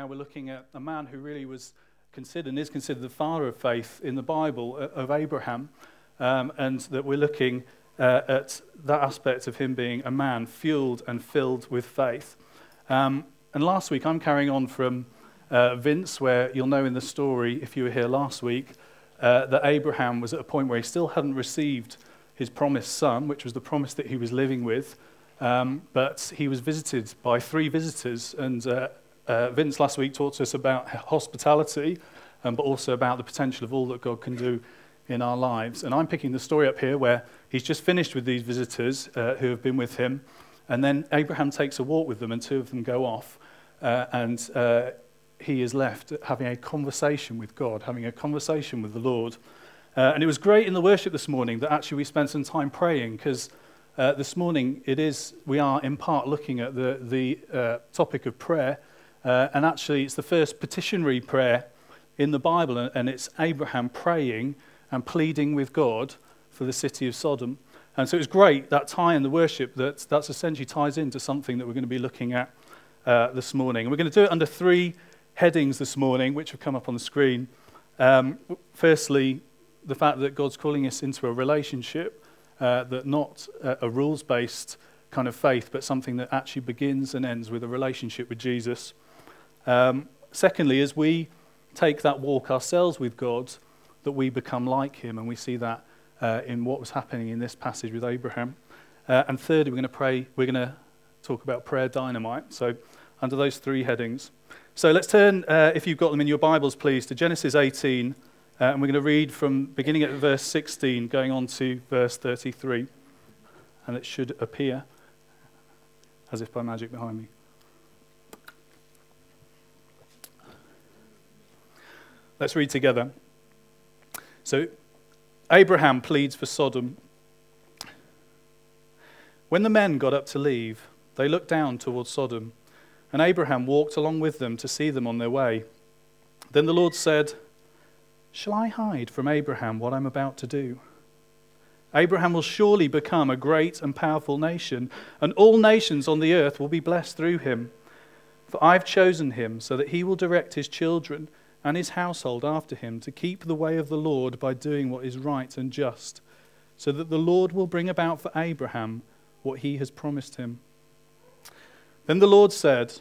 Now we're looking at a man who really was considered and is considered the father of faith in the Bible, uh, of Abraham, um, and that we're looking uh, at that aspect of him being a man fueled and filled with faith. Um, and last week, I'm carrying on from uh, Vince, where you'll know in the story, if you were here last week, uh, that Abraham was at a point where he still hadn't received his promised son, which was the promise that he was living with. Um, but he was visited by three visitors, and uh, Vince last week talked to us about hospitality, um, but also about the potential of all that God can do in our lives. And I'm picking the story up here where he's just finished with these visitors uh, who have been with him. And then Abraham takes a walk with them, and two of them go off. Uh, and uh, he is left having a conversation with God, having a conversation with the Lord. Uh, and it was great in the worship this morning that actually we spent some time praying because uh, this morning it is, we are in part looking at the, the uh, topic of prayer. Uh, and actually, it's the first petitionary prayer in the Bible, and it's Abraham praying and pleading with God for the city of Sodom. And so it's great, that tie in the worship, that that's essentially ties into something that we're going to be looking at uh, this morning. And we're going to do it under three headings this morning, which have come up on the screen. Um, firstly, the fact that God's calling us into a relationship, uh, that not a, a rules based kind of faith, but something that actually begins and ends with a relationship with Jesus. Um, secondly, as we take that walk ourselves with God, that we become like Him, and we see that uh, in what was happening in this passage with Abraham. Uh, and thirdly, we're going to pray. We're going to talk about prayer dynamite. So, under those three headings. So let's turn, uh, if you've got them in your Bibles, please, to Genesis 18, uh, and we're going to read from beginning at verse 16, going on to verse 33, and it should appear as if by magic behind me. Let's read together. So, Abraham pleads for Sodom. When the men got up to leave, they looked down towards Sodom, and Abraham walked along with them to see them on their way. Then the Lord said, Shall I hide from Abraham what I'm about to do? Abraham will surely become a great and powerful nation, and all nations on the earth will be blessed through him. For I've chosen him so that he will direct his children and his household after him to keep the way of the Lord by doing what is right and just, so that the Lord will bring about for Abraham what he has promised him. Then the Lord said,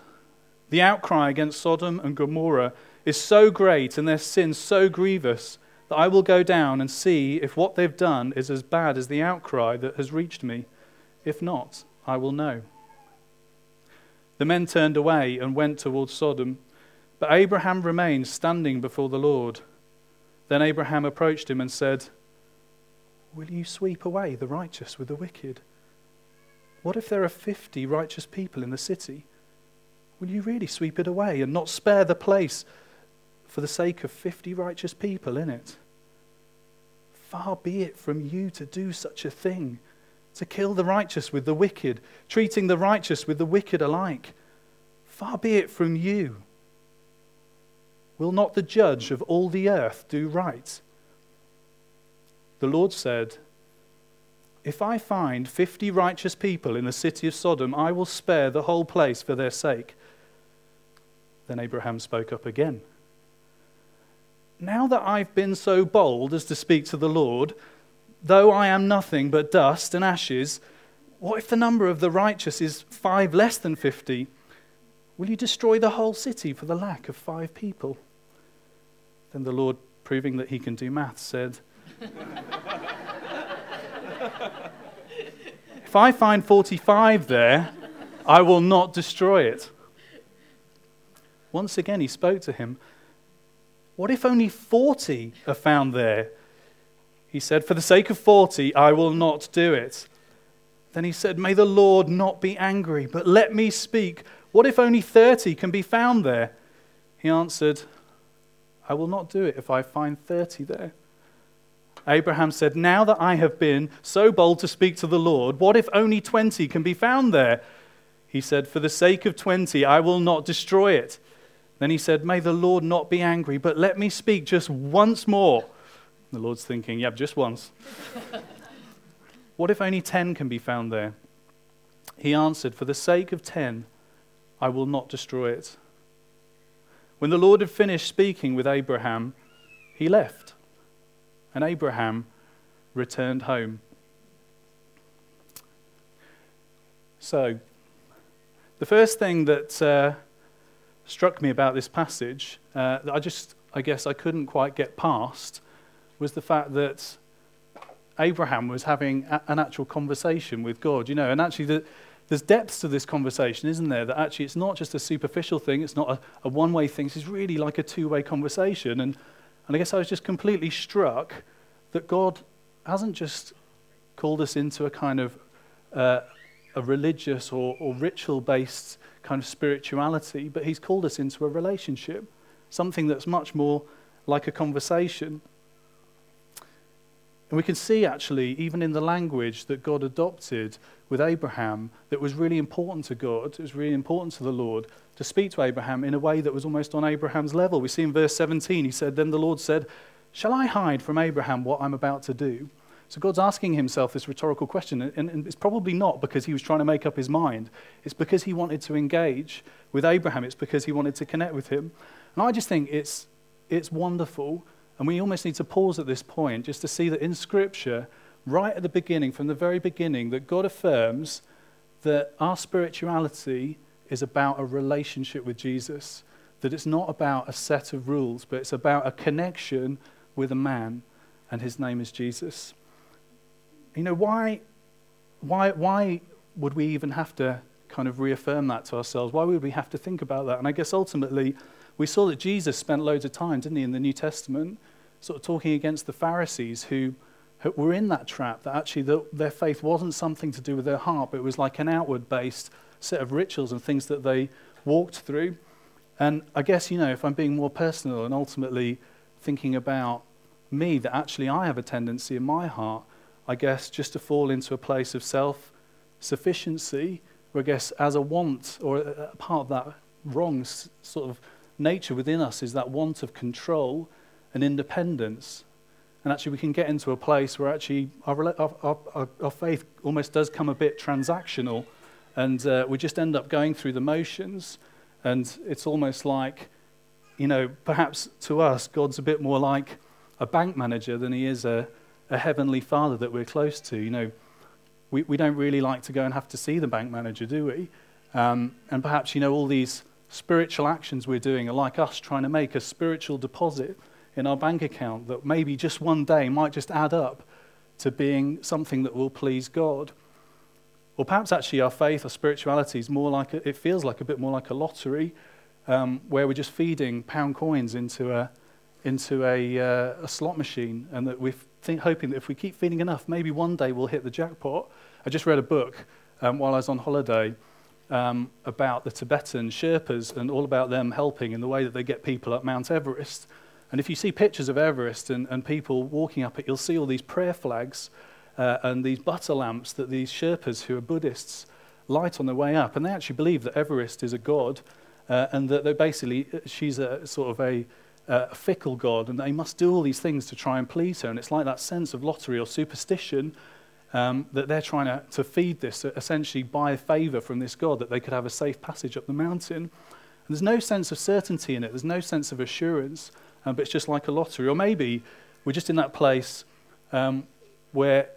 The outcry against Sodom and Gomorrah is so great and their sin so grievous that I will go down and see if what they've done is as bad as the outcry that has reached me. If not, I will know. The men turned away and went towards Sodom. But Abraham remained standing before the Lord. Then Abraham approached him and said, Will you sweep away the righteous with the wicked? What if there are fifty righteous people in the city? Will you really sweep it away and not spare the place for the sake of fifty righteous people in it? Far be it from you to do such a thing, to kill the righteous with the wicked, treating the righteous with the wicked alike. Far be it from you. Will not the judge of all the earth do right? The Lord said, If I find fifty righteous people in the city of Sodom, I will spare the whole place for their sake. Then Abraham spoke up again. Now that I've been so bold as to speak to the Lord, though I am nothing but dust and ashes, what if the number of the righteous is five less than fifty? Will you destroy the whole city for the lack of five people? Then the Lord, proving that he can do maths, said, If I find 45 there, I will not destroy it. Once again, he spoke to him. What if only 40 are found there? He said, For the sake of 40, I will not do it. Then he said, May the Lord not be angry, but let me speak. What if only 30 can be found there? He answered, I will not do it if I find 30 there. Abraham said, Now that I have been so bold to speak to the Lord, what if only 20 can be found there? He said, For the sake of 20, I will not destroy it. Then he said, May the Lord not be angry, but let me speak just once more. The Lord's thinking, Yep, just once. what if only 10 can be found there? He answered, For the sake of 10, I will not destroy it. When the Lord had finished speaking with Abraham, he left, and Abraham returned home. So, the first thing that uh, struck me about this passage, uh, that I just, I guess, I couldn't quite get past, was the fact that Abraham was having a, an actual conversation with God. You know, and actually, the, there's depths to this conversation, isn't there? That actually, it's not just a superficial thing. It's not a, a one-way thing. It's really like a two-way conversation. And and I guess I was just completely struck that God hasn't just called us into a kind of uh, a religious or, or ritual based kind of spirituality, but He's called us into a relationship, something that's much more like a conversation. And we can see actually, even in the language that God adopted with Abraham, that was really important to God, it was really important to the Lord to speak to Abraham in a way that was almost on Abraham's level. We see in verse 17, he said, Then the Lord said, Shall I hide from Abraham what I'm about to do? So God's asking himself this rhetorical question, and, and it's probably not because he was trying to make up his mind. It's because he wanted to engage with Abraham, it's because he wanted to connect with him. And I just think it's, it's wonderful and we almost need to pause at this point just to see that in Scripture, right at the beginning, from the very beginning, that God affirms that our spirituality is about a relationship with Jesus. That it's not about a set of rules, but it's about a connection with a man, and his name is Jesus. You know, why, why, why would we even have to kind of reaffirm that to ourselves? Why would we have to think about that? And I guess ultimately, we saw that Jesus spent loads of time, didn't he, in the New Testament, sort of talking against the Pharisees who, were in that trap, that actually the, their faith wasn't something to do with their heart, but it was like an outward based set of rituals and things that they walked through. And I guess, you know, if I'm being more personal and ultimately thinking about me, that actually I have a tendency in my heart, I guess, just to fall into a place of self sufficiency, where I guess as a want or a part of that wrong sort of nature within us is that want of control and independence. And actually, we can get into a place where actually our, our, our, our faith almost does come a bit transactional. And uh, we just end up going through the motions. And it's almost like, you know, perhaps to us, God's a bit more like a bank manager than he is a, a heavenly father that we're close to. You know, we, we don't really like to go and have to see the bank manager, do we? Um, and perhaps, you know, all these spiritual actions we're doing are like us trying to make a spiritual deposit in our bank account that maybe just one day might just add up to being something that will please God. Or perhaps actually our faith or spirituality is more like, a, it feels like a bit more like a lottery um, where we're just feeding pound coins into a, into a, uh, a slot machine and that we're hoping that if we keep feeding enough, maybe one day we'll hit the jackpot. I just read a book um, while I was on holiday um, about the Tibetan Sherpas and all about them helping in the way that they get people up Mount Everest. And if you see pictures of Everest and, and people walking up it, you'll see all these prayer flags uh, and these butter lamps that these Sherpas, who are Buddhists, light on their way up. And they actually believe that Everest is a god uh, and that they basically, uh, she's a sort of a, a fickle god and they must do all these things to try and please her. And it's like that sense of lottery or superstition um, that they're trying to, to feed this, essentially buy a favor from this god that they could have a safe passage up the mountain. And there's no sense of certainty in it, there's no sense of assurance um, but it's just like a lottery. Or maybe we're just in that place um, where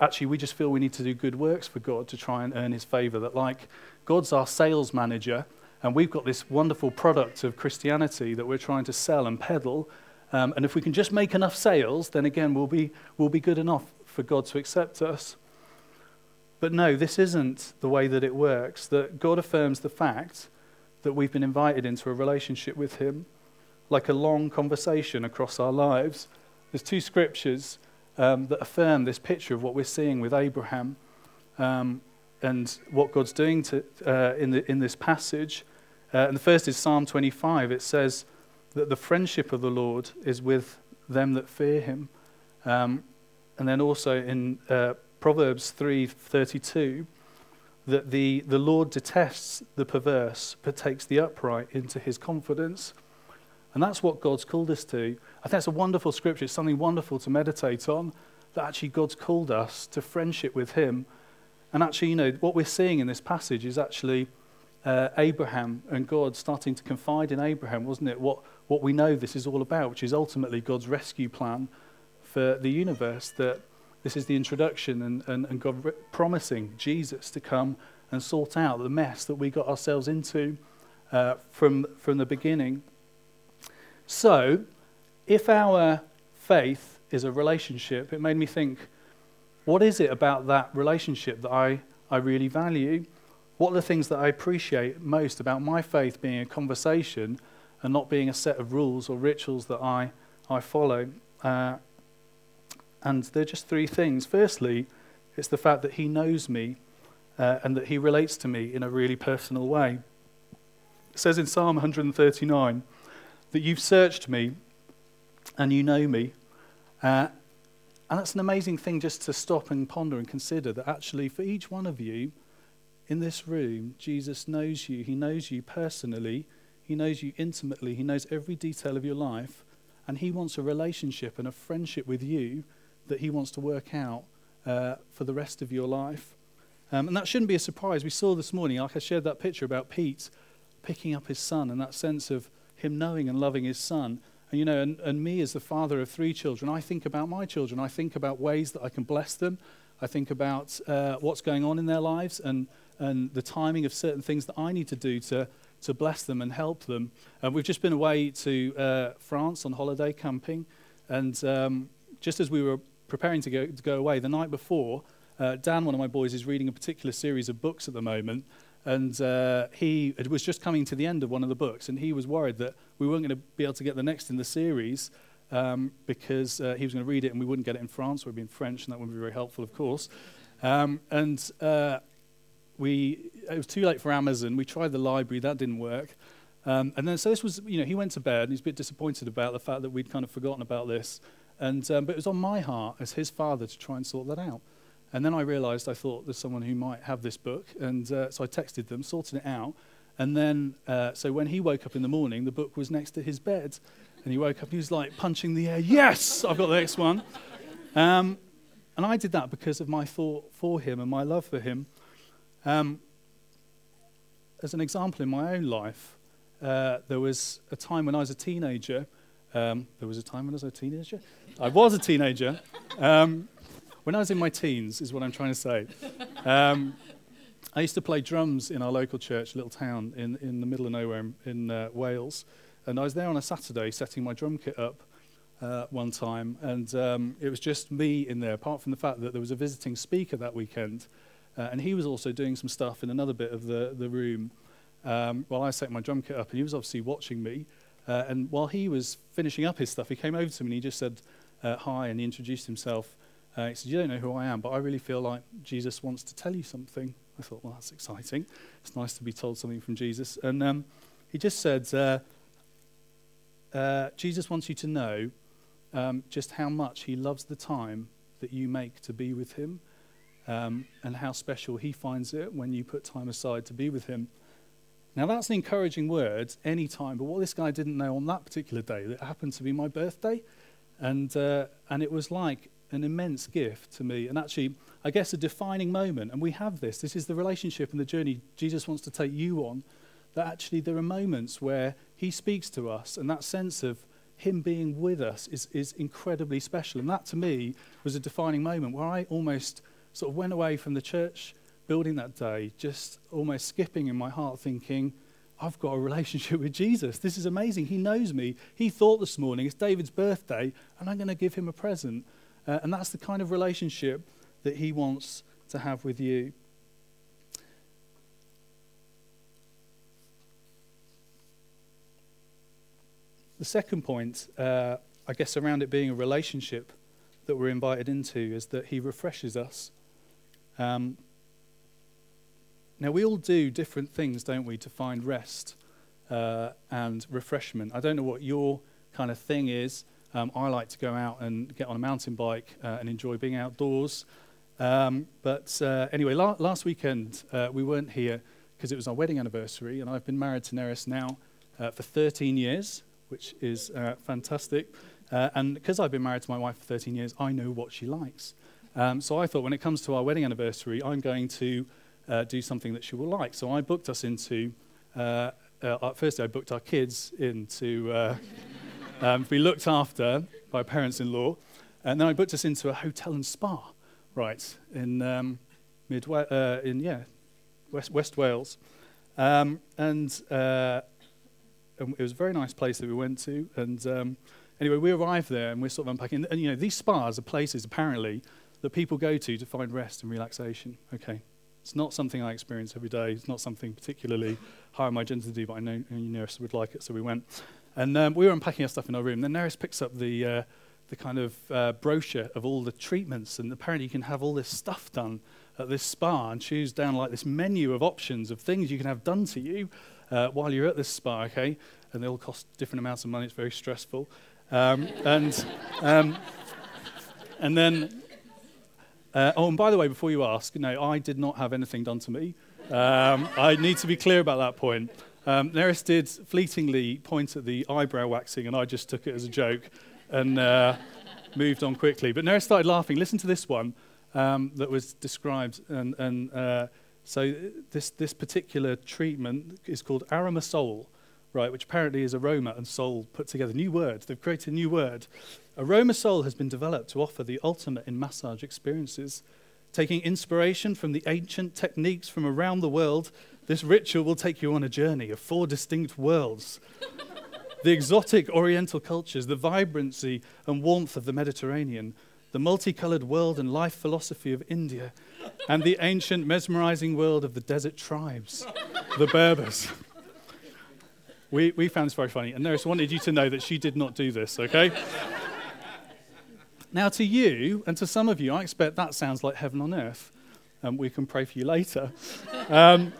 actually we just feel we need to do good works for God to try and earn his favor. That, like, God's our sales manager, and we've got this wonderful product of Christianity that we're trying to sell and peddle. Um, and if we can just make enough sales, then again, we'll be, we'll be good enough for God to accept us. But no, this isn't the way that it works. That God affirms the fact that we've been invited into a relationship with Him like a long conversation across our lives. There's two scriptures um, that affirm this picture of what we're seeing with Abraham um, and what God's doing to, uh, in, the, in this passage. Uh, and the first is Psalm 25. It says that the friendship of the Lord is with them that fear him. Um, and then also in uh, Proverbs 3:32 that the, the Lord detests the perverse but takes the upright into his confidence. And that's what God's called us to. I think that's a wonderful scripture. It's something wonderful to meditate on. That actually God's called us to friendship with Him. And actually, you know, what we're seeing in this passage is actually uh, Abraham and God starting to confide in Abraham, wasn't it? What, what we know this is all about, which is ultimately God's rescue plan for the universe. That this is the introduction and, and, and God promising Jesus to come and sort out the mess that we got ourselves into uh, from, from the beginning. So, if our faith is a relationship, it made me think what is it about that relationship that I, I really value? What are the things that I appreciate most about my faith being a conversation and not being a set of rules or rituals that I, I follow? Uh, and they're just three things. Firstly, it's the fact that He knows me uh, and that He relates to me in a really personal way. It says in Psalm 139 that you've searched me and you know me. Uh, and that's an amazing thing just to stop and ponder and consider that actually, for each one of you in this room, Jesus knows you. He knows you personally, He knows you intimately, He knows every detail of your life, and He wants a relationship and a friendship with you that He wants to work out uh, for the rest of your life. Um, and that shouldn't be a surprise. We saw this morning, like I shared that picture about Pete picking up his son and that sense of him knowing and loving his son. And, you know, and, and me as the father of three children, I think about my children. I think about ways that I can bless them. I think about uh, what's going on in their lives and, and the timing of certain things that I need to do to, to bless them and help them. Uh, we've just been away to uh, France on holiday camping. And um, just as we were preparing to go, to go away, the night before, uh, Dan, one of my boys, is reading a particular series of books at the moment. And uh, he was just coming to the end of one of the books, and he was worried that we weren't going to be able to get the next in the series um, because uh, he was going to read it and we wouldn't get it in France, we'd be in French, and that wouldn't be very helpful, of course. Um, and uh, we, it was too late for Amazon. We tried the library, that didn't work. Um, and then, so this was, you know, he went to bed and he's a bit disappointed about the fact that we'd kind of forgotten about this. And, um, but it was on my heart as his father to try and sort that out. And then I realized I thought there's someone who might have this book. And uh, so I texted them, sorted it out. And then, uh, so when he woke up in the morning, the book was next to his bed. And he woke up, he was like punching the air, yes, I've got the next one. Um, and I did that because of my thought for him and my love for him. Um, as an example in my own life, uh, there was a time when I was a teenager. Um, there was a time when I was a teenager? I was a teenager. Um, when I was in my teens, is what I'm trying to say. Um, I used to play drums in our local church, little town in, in the middle of nowhere in, in uh, Wales. And I was there on a Saturday setting my drum kit up uh, one time. And um, it was just me in there, apart from the fact that there was a visiting speaker that weekend. Uh, and he was also doing some stuff in another bit of the, the room um, while I set my drum kit up. And he was obviously watching me. Uh, and while he was finishing up his stuff, he came over to me and he just said uh, hi and he introduced himself. Uh, he said, You don't know who I am, but I really feel like Jesus wants to tell you something. I thought, Well, that's exciting. It's nice to be told something from Jesus. And um, he just said, uh, uh, Jesus wants you to know um, just how much he loves the time that you make to be with him um, and how special he finds it when you put time aside to be with him. Now, that's an encouraging word any time, but what this guy didn't know on that particular day, that happened to be my birthday, and, uh, and it was like an immense gift to me, and actually, I guess, a defining moment. And we have this. This is the relationship and the journey Jesus wants to take you on. That actually, there are moments where He speaks to us, and that sense of Him being with us is, is incredibly special. And that, to me, was a defining moment where I almost sort of went away from the church building that day, just almost skipping in my heart, thinking, I've got a relationship with Jesus. This is amazing. He knows me. He thought this morning it's David's birthday, and I'm going to give him a present. Uh, and that's the kind of relationship that he wants to have with you. The second point, uh, I guess, around it being a relationship that we're invited into is that he refreshes us. Um, now, we all do different things, don't we, to find rest uh, and refreshment. I don't know what your kind of thing is. Um, I like to go out and get on a mountain bike uh, and enjoy being outdoors. Um, but uh, anyway, la- last weekend uh, we weren't here because it was our wedding anniversary, and I've been married to Neris now uh, for 13 years, which is uh, fantastic. And because I've been married to my wife for 13 years, I know what she likes. Um, so I thought when it comes to our wedding anniversary, I'm going to uh, do something that she will like. So I booked us into, uh, uh, firstly, I booked our kids into uh, um, be looked after by parents in law. And then I booked us into a hotel and spa, right, in, um, uh, in yeah, West, West Wales. Um, and, uh, and, it was a very nice place that we went to. And um, anyway, we arrived there and we're sort of unpacking. And, you know, these spas are places, apparently, that people go to to find rest and relaxation. Okay. It's not something I experience every day. It's not something particularly high on my agenda to do, but I know Neris would like it, so we went. And um, we were unpacking our stuff in our room. Then Neris picks up the, uh, the kind of uh, brochure of all the treatments, and apparently you can have all this stuff done at this spa and choose down like this menu of options of things you can have done to you uh, while you're at this spa, okay? And they all cost different amounts of money. It's very stressful. Um, and, um, and then, uh, oh, and by the way, before you ask, no, I did not have anything done to me. Um, I need to be clear about that point. Um, Neris did fleetingly point at the eyebrow waxing, and I just took it as a joke and uh, moved on quickly. But Neris started laughing. Listen to this one um, that was described. And, and uh, so this, this particular treatment is called Aromasoul, right, which apparently is aroma and soul put together. New word. They've created a new word. Aromasoul has been developed to offer the ultimate in massage experiences. Taking inspiration from the ancient techniques from around the world this ritual will take you on a journey of four distinct worlds the exotic Oriental cultures, the vibrancy and warmth of the Mediterranean, the multicolored world and life philosophy of India, and the ancient mesmerizing world of the desert tribes, the Berbers. We, we found this very funny, and Neris wanted you to know that she did not do this, okay? now, to you, and to some of you, I expect that sounds like heaven on earth. Um, we can pray for you later. Um,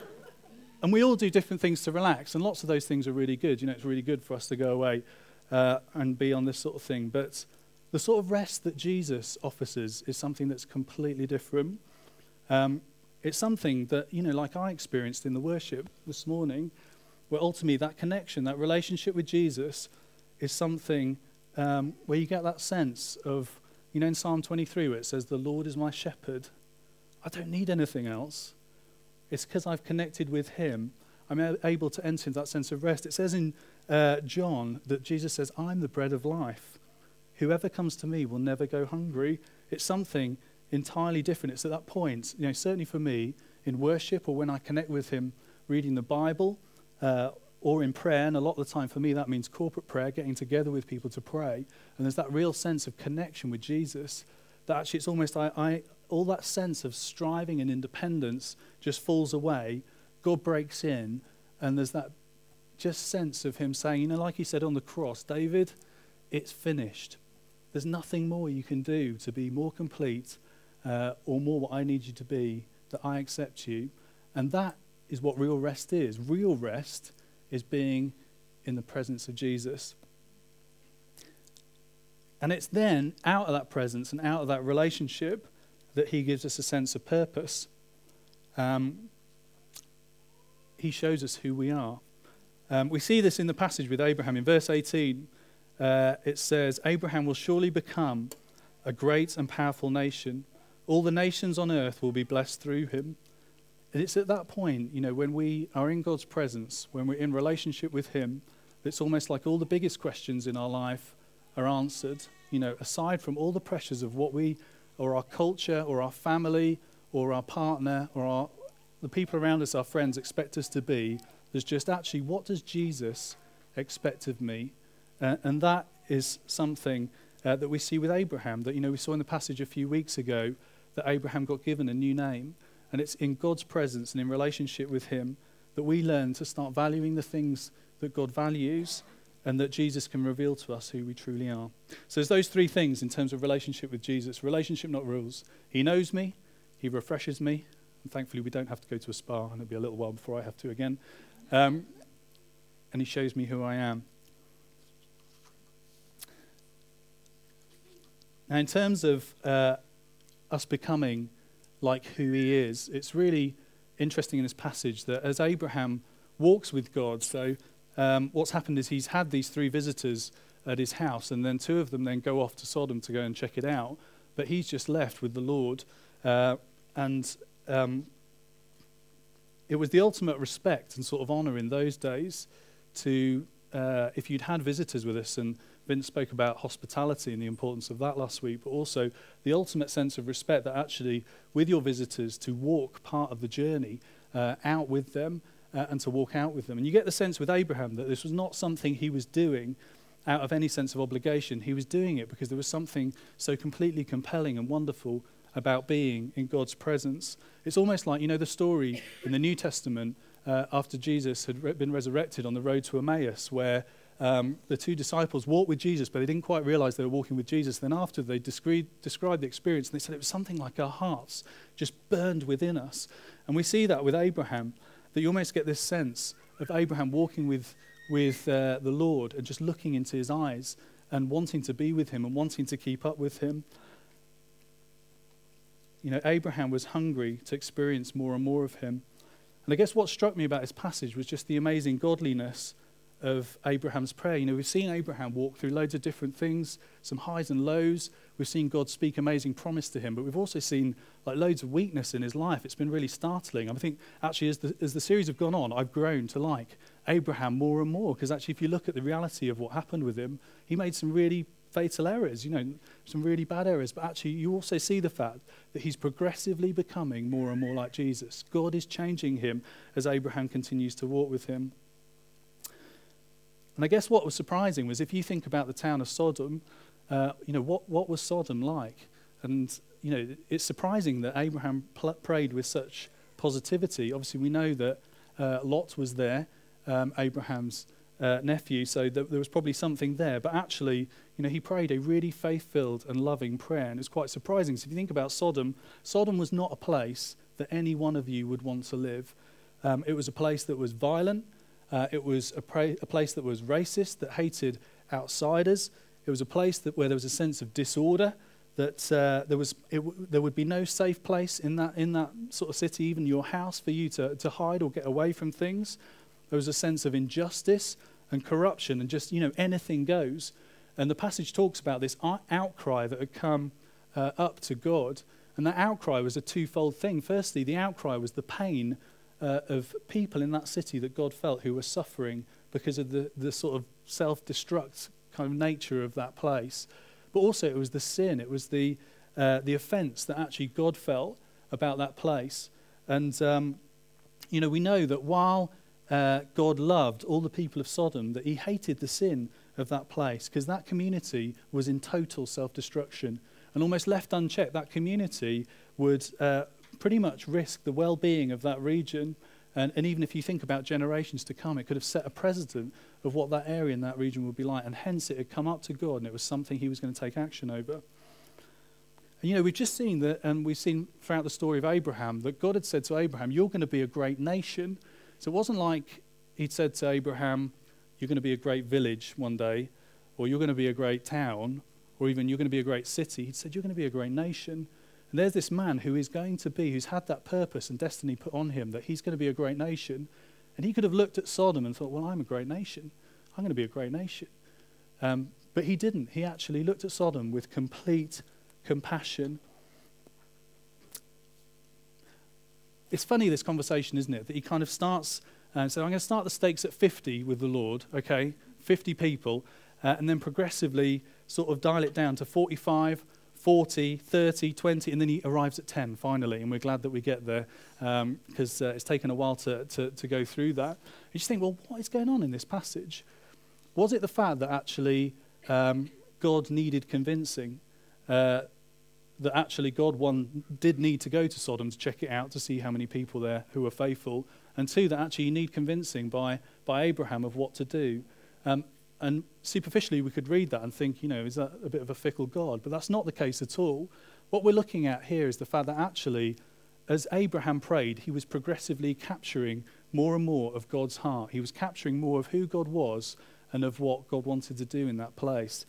and we all do different things to relax, and lots of those things are really good. You know, it's really good for us to go away uh, and be on this sort of thing. But the sort of rest that Jesus offers us is something that's completely different. Um, it's something that, you know, like I experienced in the worship this morning, where ultimately that connection, that relationship with Jesus is something um, where you get that sense of, you know, in Psalm 23, where it says, The Lord is my shepherd. I don't need anything else. It's because I've connected with Him. I'm able to enter into that sense of rest. It says in uh, John that Jesus says, I'm the bread of life. Whoever comes to me will never go hungry. It's something entirely different. It's at that point, you know, certainly for me, in worship or when I connect with Him, reading the Bible uh, or in prayer, and a lot of the time for me that means corporate prayer, getting together with people to pray. And there's that real sense of connection with Jesus that actually it's almost I, I, all that sense of striving and independence just falls away. God breaks in, and there's that just sense of Him saying, you know, like He said on the cross, David, it's finished. There's nothing more you can do to be more complete uh, or more what I need you to be, that I accept you. And that is what real rest is. Real rest is being in the presence of Jesus. And it's then out of that presence and out of that relationship that he gives us a sense of purpose. Um, he shows us who we are. Um, we see this in the passage with Abraham. In verse 18, uh, it says, Abraham will surely become a great and powerful nation. All the nations on earth will be blessed through him. And it's at that point, you know, when we are in God's presence, when we're in relationship with him, it's almost like all the biggest questions in our life are answered. You know, aside from all the pressures of what we or our culture or our family or our partner or our, the people around us, our friends, expect us to be. There's just actually, what does Jesus expect of me? Uh, and that is something uh, that we see with Abraham, that, you know, we saw in the passage a few weeks ago that Abraham got given a new name. And it's in God's presence and in relationship with him that we learn to start valuing the things that God values and that Jesus can reveal to us who we truly are. So there's those three things in terms of relationship with Jesus. Relationship, not rules. He knows me, he refreshes me, and thankfully we don't have to go to a spa, and it'll be a little while before I have to again. Um, and he shows me who I am. Now, in terms of uh, us becoming like who he is, it's really interesting in this passage that as Abraham walks with God, so um, what's happened is he's had these three visitors at his house, and then two of them then go off to Sodom to go and check it out. But he's just left with the Lord. Uh, and um, it was the ultimate respect and sort of honour in those days to, uh, if you'd had visitors with us, and Vince spoke about hospitality and the importance of that last week, but also the ultimate sense of respect that actually, with your visitors, to walk part of the journey uh, out with them uh, and to walk out with them. And you get the sense with Abraham that this was not something he was doing out of any sense of obligation. He was doing it because there was something so completely compelling and wonderful about being in God's presence. It's almost like, you know, the story in the New Testament uh, after Jesus had re- been resurrected on the road to Emmaus, where um, the two disciples walked with Jesus, but they didn't quite realize they were walking with Jesus. Then, after they described, described the experience, and they said it was something like our hearts just burned within us. And we see that with Abraham, that you almost get this sense of Abraham walking with, with uh, the Lord and just looking into his eyes and wanting to be with him and wanting to keep up with him. You know, Abraham was hungry to experience more and more of him. And I guess what struck me about this passage was just the amazing godliness of Abraham's prayer. You know, we've seen Abraham walk through loads of different things, some highs and lows. We've seen God speak amazing promise to him, but we've also seen like loads of weakness in his life. It's been really startling. I think actually, as the, as the series have gone on, I've grown to like Abraham more and more because actually, if you look at the reality of what happened with him, he made some really fatal errors, you know, some really bad errors. But actually, you also see the fact that he's progressively becoming more and more like Jesus. God is changing him as Abraham continues to walk with him. And I guess what was surprising was if you think about the town of Sodom, uh, you know, what, what was Sodom like? And, you know, it's surprising that Abraham pl- prayed with such positivity. Obviously, we know that uh, Lot was there, um, Abraham's uh, nephew, so th- there was probably something there. But actually, you know, he prayed a really faith filled and loving prayer, and it's quite surprising. So if you think about Sodom, Sodom was not a place that any one of you would want to live. Um, it was a place that was violent, uh, it was a, pra- a, place that was racist, that hated outsiders. It was a place that, where there was a sense of disorder, that uh, there, was, w- there would be no safe place in that, in that sort of city, even your house, for you to, to hide or get away from things. There was a sense of injustice and corruption, and just, you know, anything goes. And the passage talks about this outcry that had come uh, up to God. And that outcry was a twofold thing. Firstly, the outcry was the pain uh, of people in that city that God felt who were suffering because of the, the sort of self destruct kind of nature of that place. But also, it was the sin, it was the, uh, the offense that actually God felt about that place. And, um, you know, we know that while uh, God loved all the people of Sodom, that he hated the sin of that place because that community was in total self destruction. And almost left unchecked, that community would uh, pretty much risk the well being of that region. And, and even if you think about generations to come, it could have set a precedent of what that area in that region would be like. And hence it had come up to God and it was something he was going to take action over. And you know, we've just seen that, and we've seen throughout the story of Abraham, that God had said to Abraham, You're going to be a great nation. So it wasn't like he'd said to Abraham, you're going to be a great village one day, or you're going to be a great town, or even you're going to be a great city. He said, You're going to be a great nation. And there's this man who is going to be, who's had that purpose and destiny put on him that he's going to be a great nation. And he could have looked at Sodom and thought, Well, I'm a great nation. I'm going to be a great nation. Um, but he didn't. He actually looked at Sodom with complete compassion. It's funny, this conversation, isn't it? That he kind of starts and so I'm going to start the stakes at 50 with the Lord, okay? 50 people, uh, and then progressively sort of dial it down to 45, 40, 30, 20, and then he arrives at 10 finally. And we're glad that we get there because um, uh, it's taken a while to, to, to go through that. You just think, well, what is going on in this passage? Was it the fact that actually um, God needed convincing? Uh, that actually God, one, did need to go to Sodom to check it out to see how many people there who were faithful, and two, that actually you need convincing by, by Abraham of what to do. Um, and superficially, we could read that and think, you know, is that a bit of a fickle God? But that's not the case at all. What we're looking at here is the fact that actually, as Abraham prayed, he was progressively capturing more and more of God's heart. He was capturing more of who God was and of what God wanted to do in that place.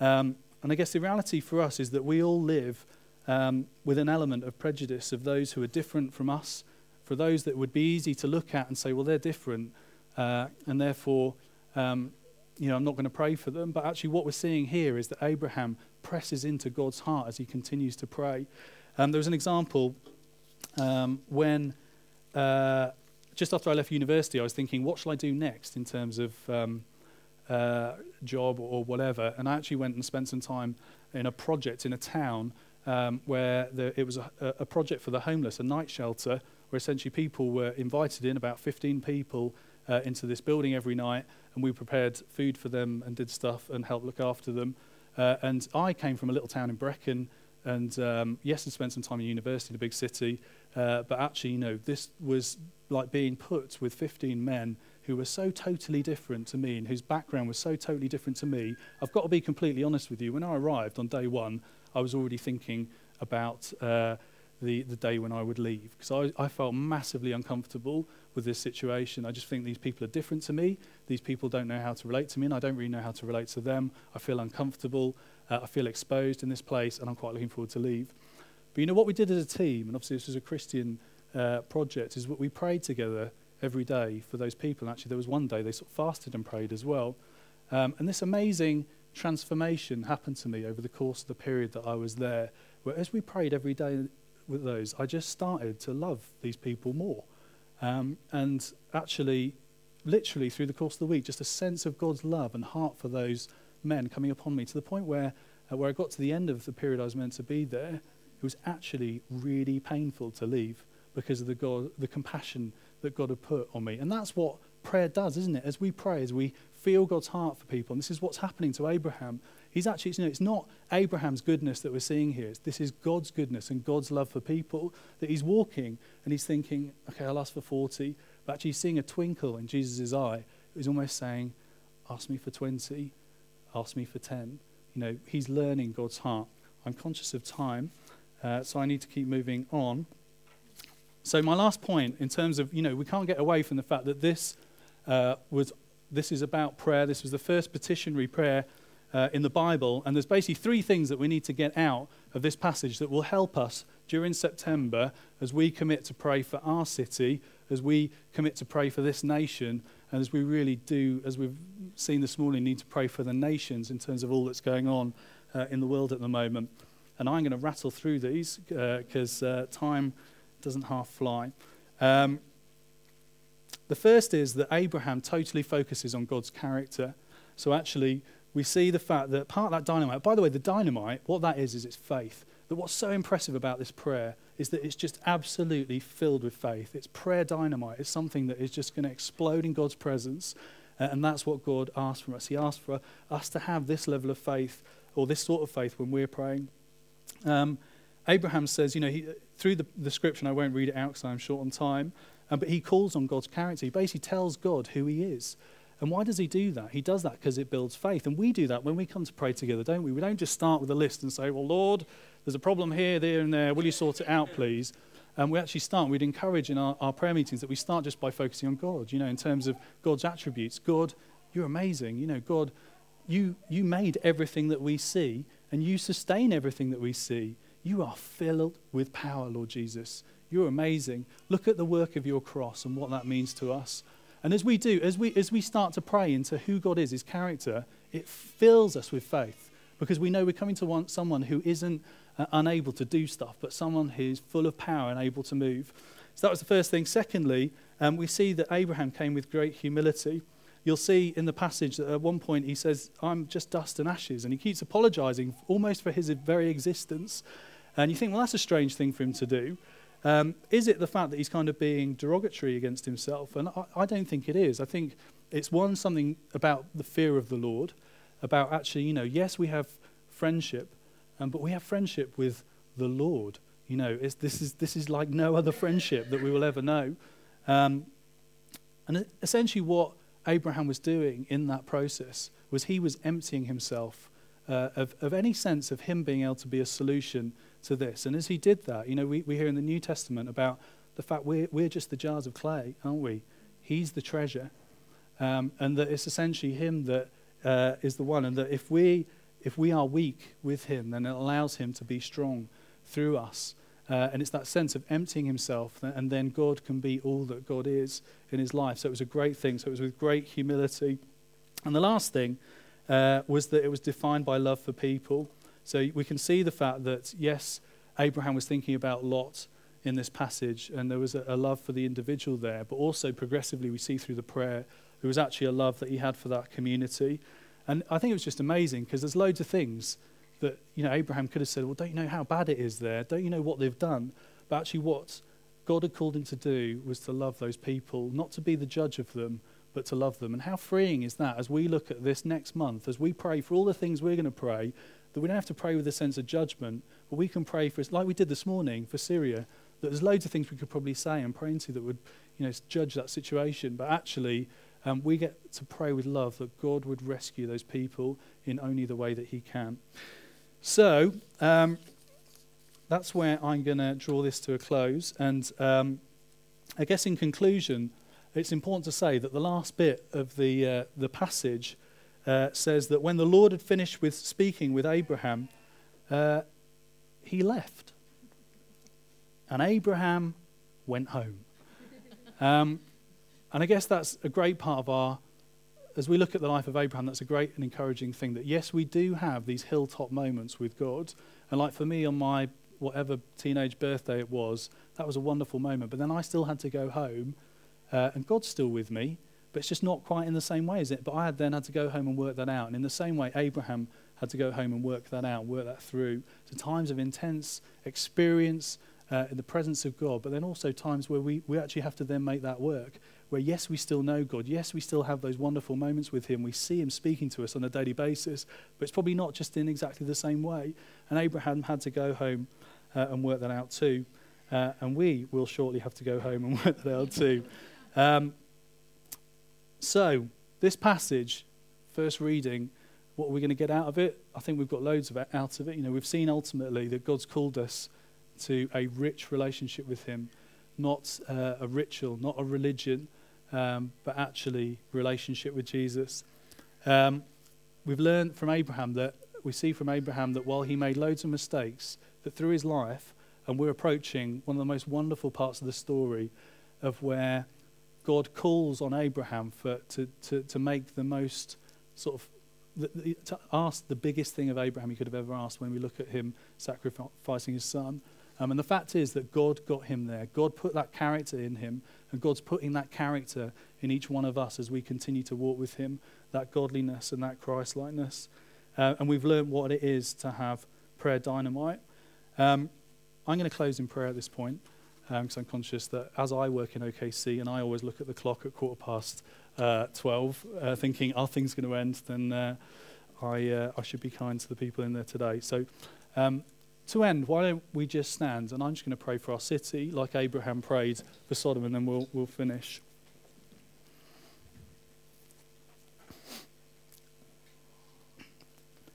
Um, and I guess the reality for us is that we all live um, with an element of prejudice of those who are different from us for those that would be easy to look at and say, well, they're different, uh, and therefore, um, you know, I'm not going to pray for them. But actually, what we're seeing here is that Abraham presses into God's heart as he continues to pray. Um, there was an example um, when uh, just after I left university, I was thinking, what shall I do next in terms of um, uh, job or whatever? And I actually went and spent some time in a project in a town um, where it was a, a project for the homeless, a night shelter, where essentially people were invited in, about 15 people, uh, into this building every night, and we prepared food for them and did stuff and helped look after them. Uh, and I came from a little town in Brecon, and um, yes, I spent some time in university in a big city, uh, but actually, you know, this was like being put with 15 men who were so totally different to me and whose background was so totally different to me. I've got to be completely honest with you. When I arrived on day one, I was already thinking about uh, the, the day when I would leave because I, I felt massively uncomfortable with this situation. I just think these people are different to me. These people don't know how to relate to me, and I don't really know how to relate to them. I feel uncomfortable. Uh, I feel exposed in this place, and I'm quite looking forward to leave. But you know what we did as a team, and obviously this was a Christian uh, project, is what we prayed together every day for those people. And actually, there was one day they sort of fasted and prayed as well. Um, and this amazing transformation happened to me over the course of the period that I was there, where as we prayed every day with those, I just started to love these people more. Um, and actually, literally through the course of the week, just a sense of God's love and heart for those men coming upon me to the point where, uh, where I got to the end of the period I was meant to be there, it was actually really painful to leave because of the, God, the compassion that God had put on me. And that's what prayer does, isn't it? As we pray, as we feel God's heart for people, and this is what's happening to Abraham. He's actually, you know, it's not Abraham's goodness that we're seeing here. It's, this is God's goodness and God's love for people that he's walking and he's thinking, okay, I'll ask for 40. But actually, seeing a twinkle in Jesus' eye. He's almost saying, ask me for 20, ask me for 10. You know, he's learning God's heart. I'm conscious of time, uh, so I need to keep moving on. So, my last point, in terms of, you know, we can't get away from the fact that this uh, was, this is about prayer. This was the first petitionary prayer uh, in the Bible. And there's basically three things that we need to get out of this passage that will help us during September as we commit to pray for our city, as we commit to pray for this nation, and as we really do, as we've seen this morning, need to pray for the nations in terms of all that's going on uh, in the world at the moment. And I'm going to rattle through these because uh, uh, time doesn't half fly. Um, the first is that Abraham totally focuses on God's character. So actually, we see the fact that part of that dynamite, by the way, the dynamite, what that is, is it's faith. That what's so impressive about this prayer is that it's just absolutely filled with faith. It's prayer dynamite. It's something that is just going to explode in God's presence. And that's what God asks from us. He asks for us to have this level of faith, or this sort of faith, when we're praying. Um, Abraham says, you know, he, through the, the scripture, and I won't read it out because I'm short on time, um, but he calls on God's character. He basically tells God who he is. And why does he do that? He does that because it builds faith. And we do that when we come to pray together, don't we? We don't just start with a list and say, well, Lord, there's a problem here, there, and there. Will you sort it out, please? And we actually start, we'd encourage in our, our prayer meetings that we start just by focusing on God, you know, in terms of God's attributes. God, you're amazing. You know, God, you, you made everything that we see, and you sustain everything that we see. You are filled with power, Lord Jesus. You're amazing. Look at the work of your cross and what that means to us. And as we do, as we, as we start to pray into who God is, his character, it fills us with faith because we know we're coming to one, someone who isn't uh, unable to do stuff, but someone who's full of power and able to move. So that was the first thing. Secondly, um, we see that Abraham came with great humility. You'll see in the passage that at one point he says, I'm just dust and ashes. And he keeps apologizing almost for his very existence. And you think, well, that's a strange thing for him to do. Um, is it the fact that he's kind of being derogatory against himself? And I, I don't think it is. I think it's one, something about the fear of the Lord, about actually, you know, yes, we have friendship, um, but we have friendship with the Lord. You know, this, is, this is like no other friendship that we will ever know. Um, and essentially, what Abraham was doing in that process was he was emptying himself uh, of, of any sense of him being able to be a solution to this. And as he did that, you know, we, we hear in the New Testament about the fact we're, we're just the jars of clay, aren't we? He's the treasure. Um, and that it's essentially him that uh, is the one. And that if we, if we are weak with him, then it allows him to be strong through us. Uh, and it's that sense of emptying himself, and then God can be all that God is in his life. So it was a great thing. So it was with great humility. And the last thing uh, was that it was defined by love for people. So we can see the fact that, yes, Abraham was thinking about Lot in this passage, and there was a, a love for the individual there, but also progressively we see through the prayer there was actually a love that he had for that community. And I think it was just amazing because there's loads of things that you know Abraham could have said, "Well, don't you know how bad it is there? Don't you know what they've done?" But actually, what God had called him to do was to love those people, not to be the judge of them, but to love them. And how freeing is that as we look at this next month, as we pray for all the things we're going to pray, that we don't have to pray with a sense of judgment, but we can pray for, like we did this morning for Syria, that there's loads of things we could probably say and pray into that would, you know, judge that situation. But actually, um, we get to pray with love that God would rescue those people in only the way that He can. So, um, that's where I'm going to draw this to a close. And um, I guess in conclusion, it's important to say that the last bit of the, uh, the passage uh, says that when the Lord had finished with speaking with Abraham, uh, he left and Abraham went home. Um, and I guess that's a great part of our, as we look at the life of Abraham, that's a great and encouraging thing that yes, we do have these hilltop moments with God. And like for me on my whatever teenage birthday it was, that was a wonderful moment. But then I still had to go home, uh, and God's still with me, but it's just not quite in the same way, is it? But I had then had to go home and work that out. And in the same way, Abraham had to go home and work that out, work that through to times of intense experience uh, in the presence of God, but then also times where we, we actually have to then make that work. Where, yes, we still know God. Yes, we still have those wonderful moments with Him. We see Him speaking to us on a daily basis, but it's probably not just in exactly the same way. And Abraham had to go home uh, and work that out too. Uh, and we will shortly have to go home and work that out too. Um, so, this passage, first reading, what are we going to get out of it? I think we've got loads of out of it. You know, we've seen ultimately that God's called us to a rich relationship with Him, not uh, a ritual, not a religion, um, but actually relationship with Jesus. Um, we've learned from Abraham that we see from Abraham that while he made loads of mistakes, that through his life, and we're approaching one of the most wonderful parts of the story of where God calls on Abraham for, to, to, to make the most sort of to ask the biggest thing of Abraham he could have ever asked when we look at him sacrificing his son. Um, and the fact is that God got him there. God put that character in him, and God's putting that character in each one of us as we continue to walk with him, that godliness and that Christ likeness. Uh, and we've learned what it is to have prayer dynamite. Um, I'm going to close in prayer at this point because um, I'm conscious that as I work in OKC and I always look at the clock at quarter past uh, 12, uh, thinking, are things going to end? Then uh, I, uh, I should be kind to the people in there today. So um, to end, why don't we just stand and I'm just going to pray for our city like Abraham prayed for Sodom and then we'll, we'll finish.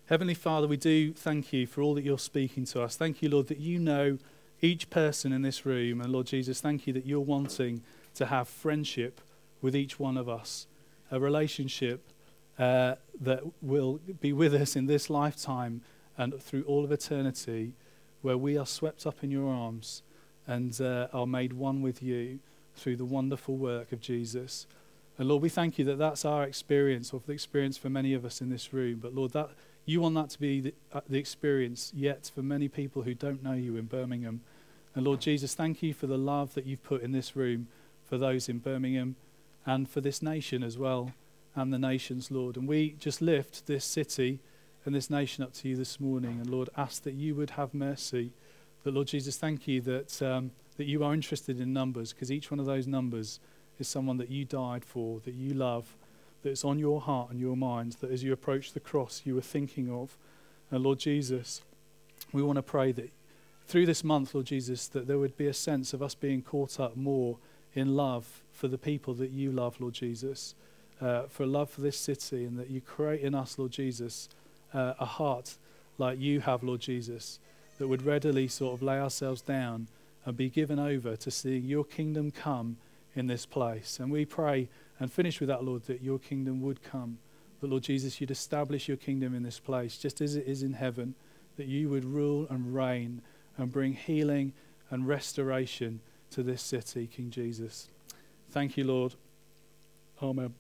Heavenly Father, we do thank you for all that you're speaking to us. Thank you, Lord, that you know each person in this room. And Lord Jesus, thank you that you're wanting to have friendship with each one of us, a relationship uh, that will be with us in this lifetime and through all of eternity, where we are swept up in your arms and uh, are made one with you through the wonderful work of Jesus. And Lord, we thank you that that's our experience, or the experience for many of us in this room. But Lord, that you want that to be the, uh, the experience yet for many people who don't know you in Birmingham. And Lord Jesus, thank you for the love that you've put in this room for those in Birmingham and for this nation as well, and the nations, Lord. And we just lift this city and this nation up to you this morning. And Lord, ask that you would have mercy. But Lord Jesus, thank you that, um, that you are interested in numbers, because each one of those numbers is someone that you died for, that you love, that is on your heart and your mind, that as you approach the cross, you were thinking of. And Lord Jesus, we want to pray that through this month, Lord Jesus, that there would be a sense of us being caught up more in love for the people that you love, Lord Jesus, uh, for love for this city, and that you create in us, Lord Jesus, uh, a heart like you have, Lord Jesus, that would readily sort of lay ourselves down and be given over to seeing your kingdom come in this place. And we pray and finish with that, Lord, that your kingdom would come. That, Lord Jesus, you'd establish your kingdom in this place, just as it is in heaven, that you would rule and reign and bring healing and restoration to this city, King Jesus. Thank you, Lord. Amen.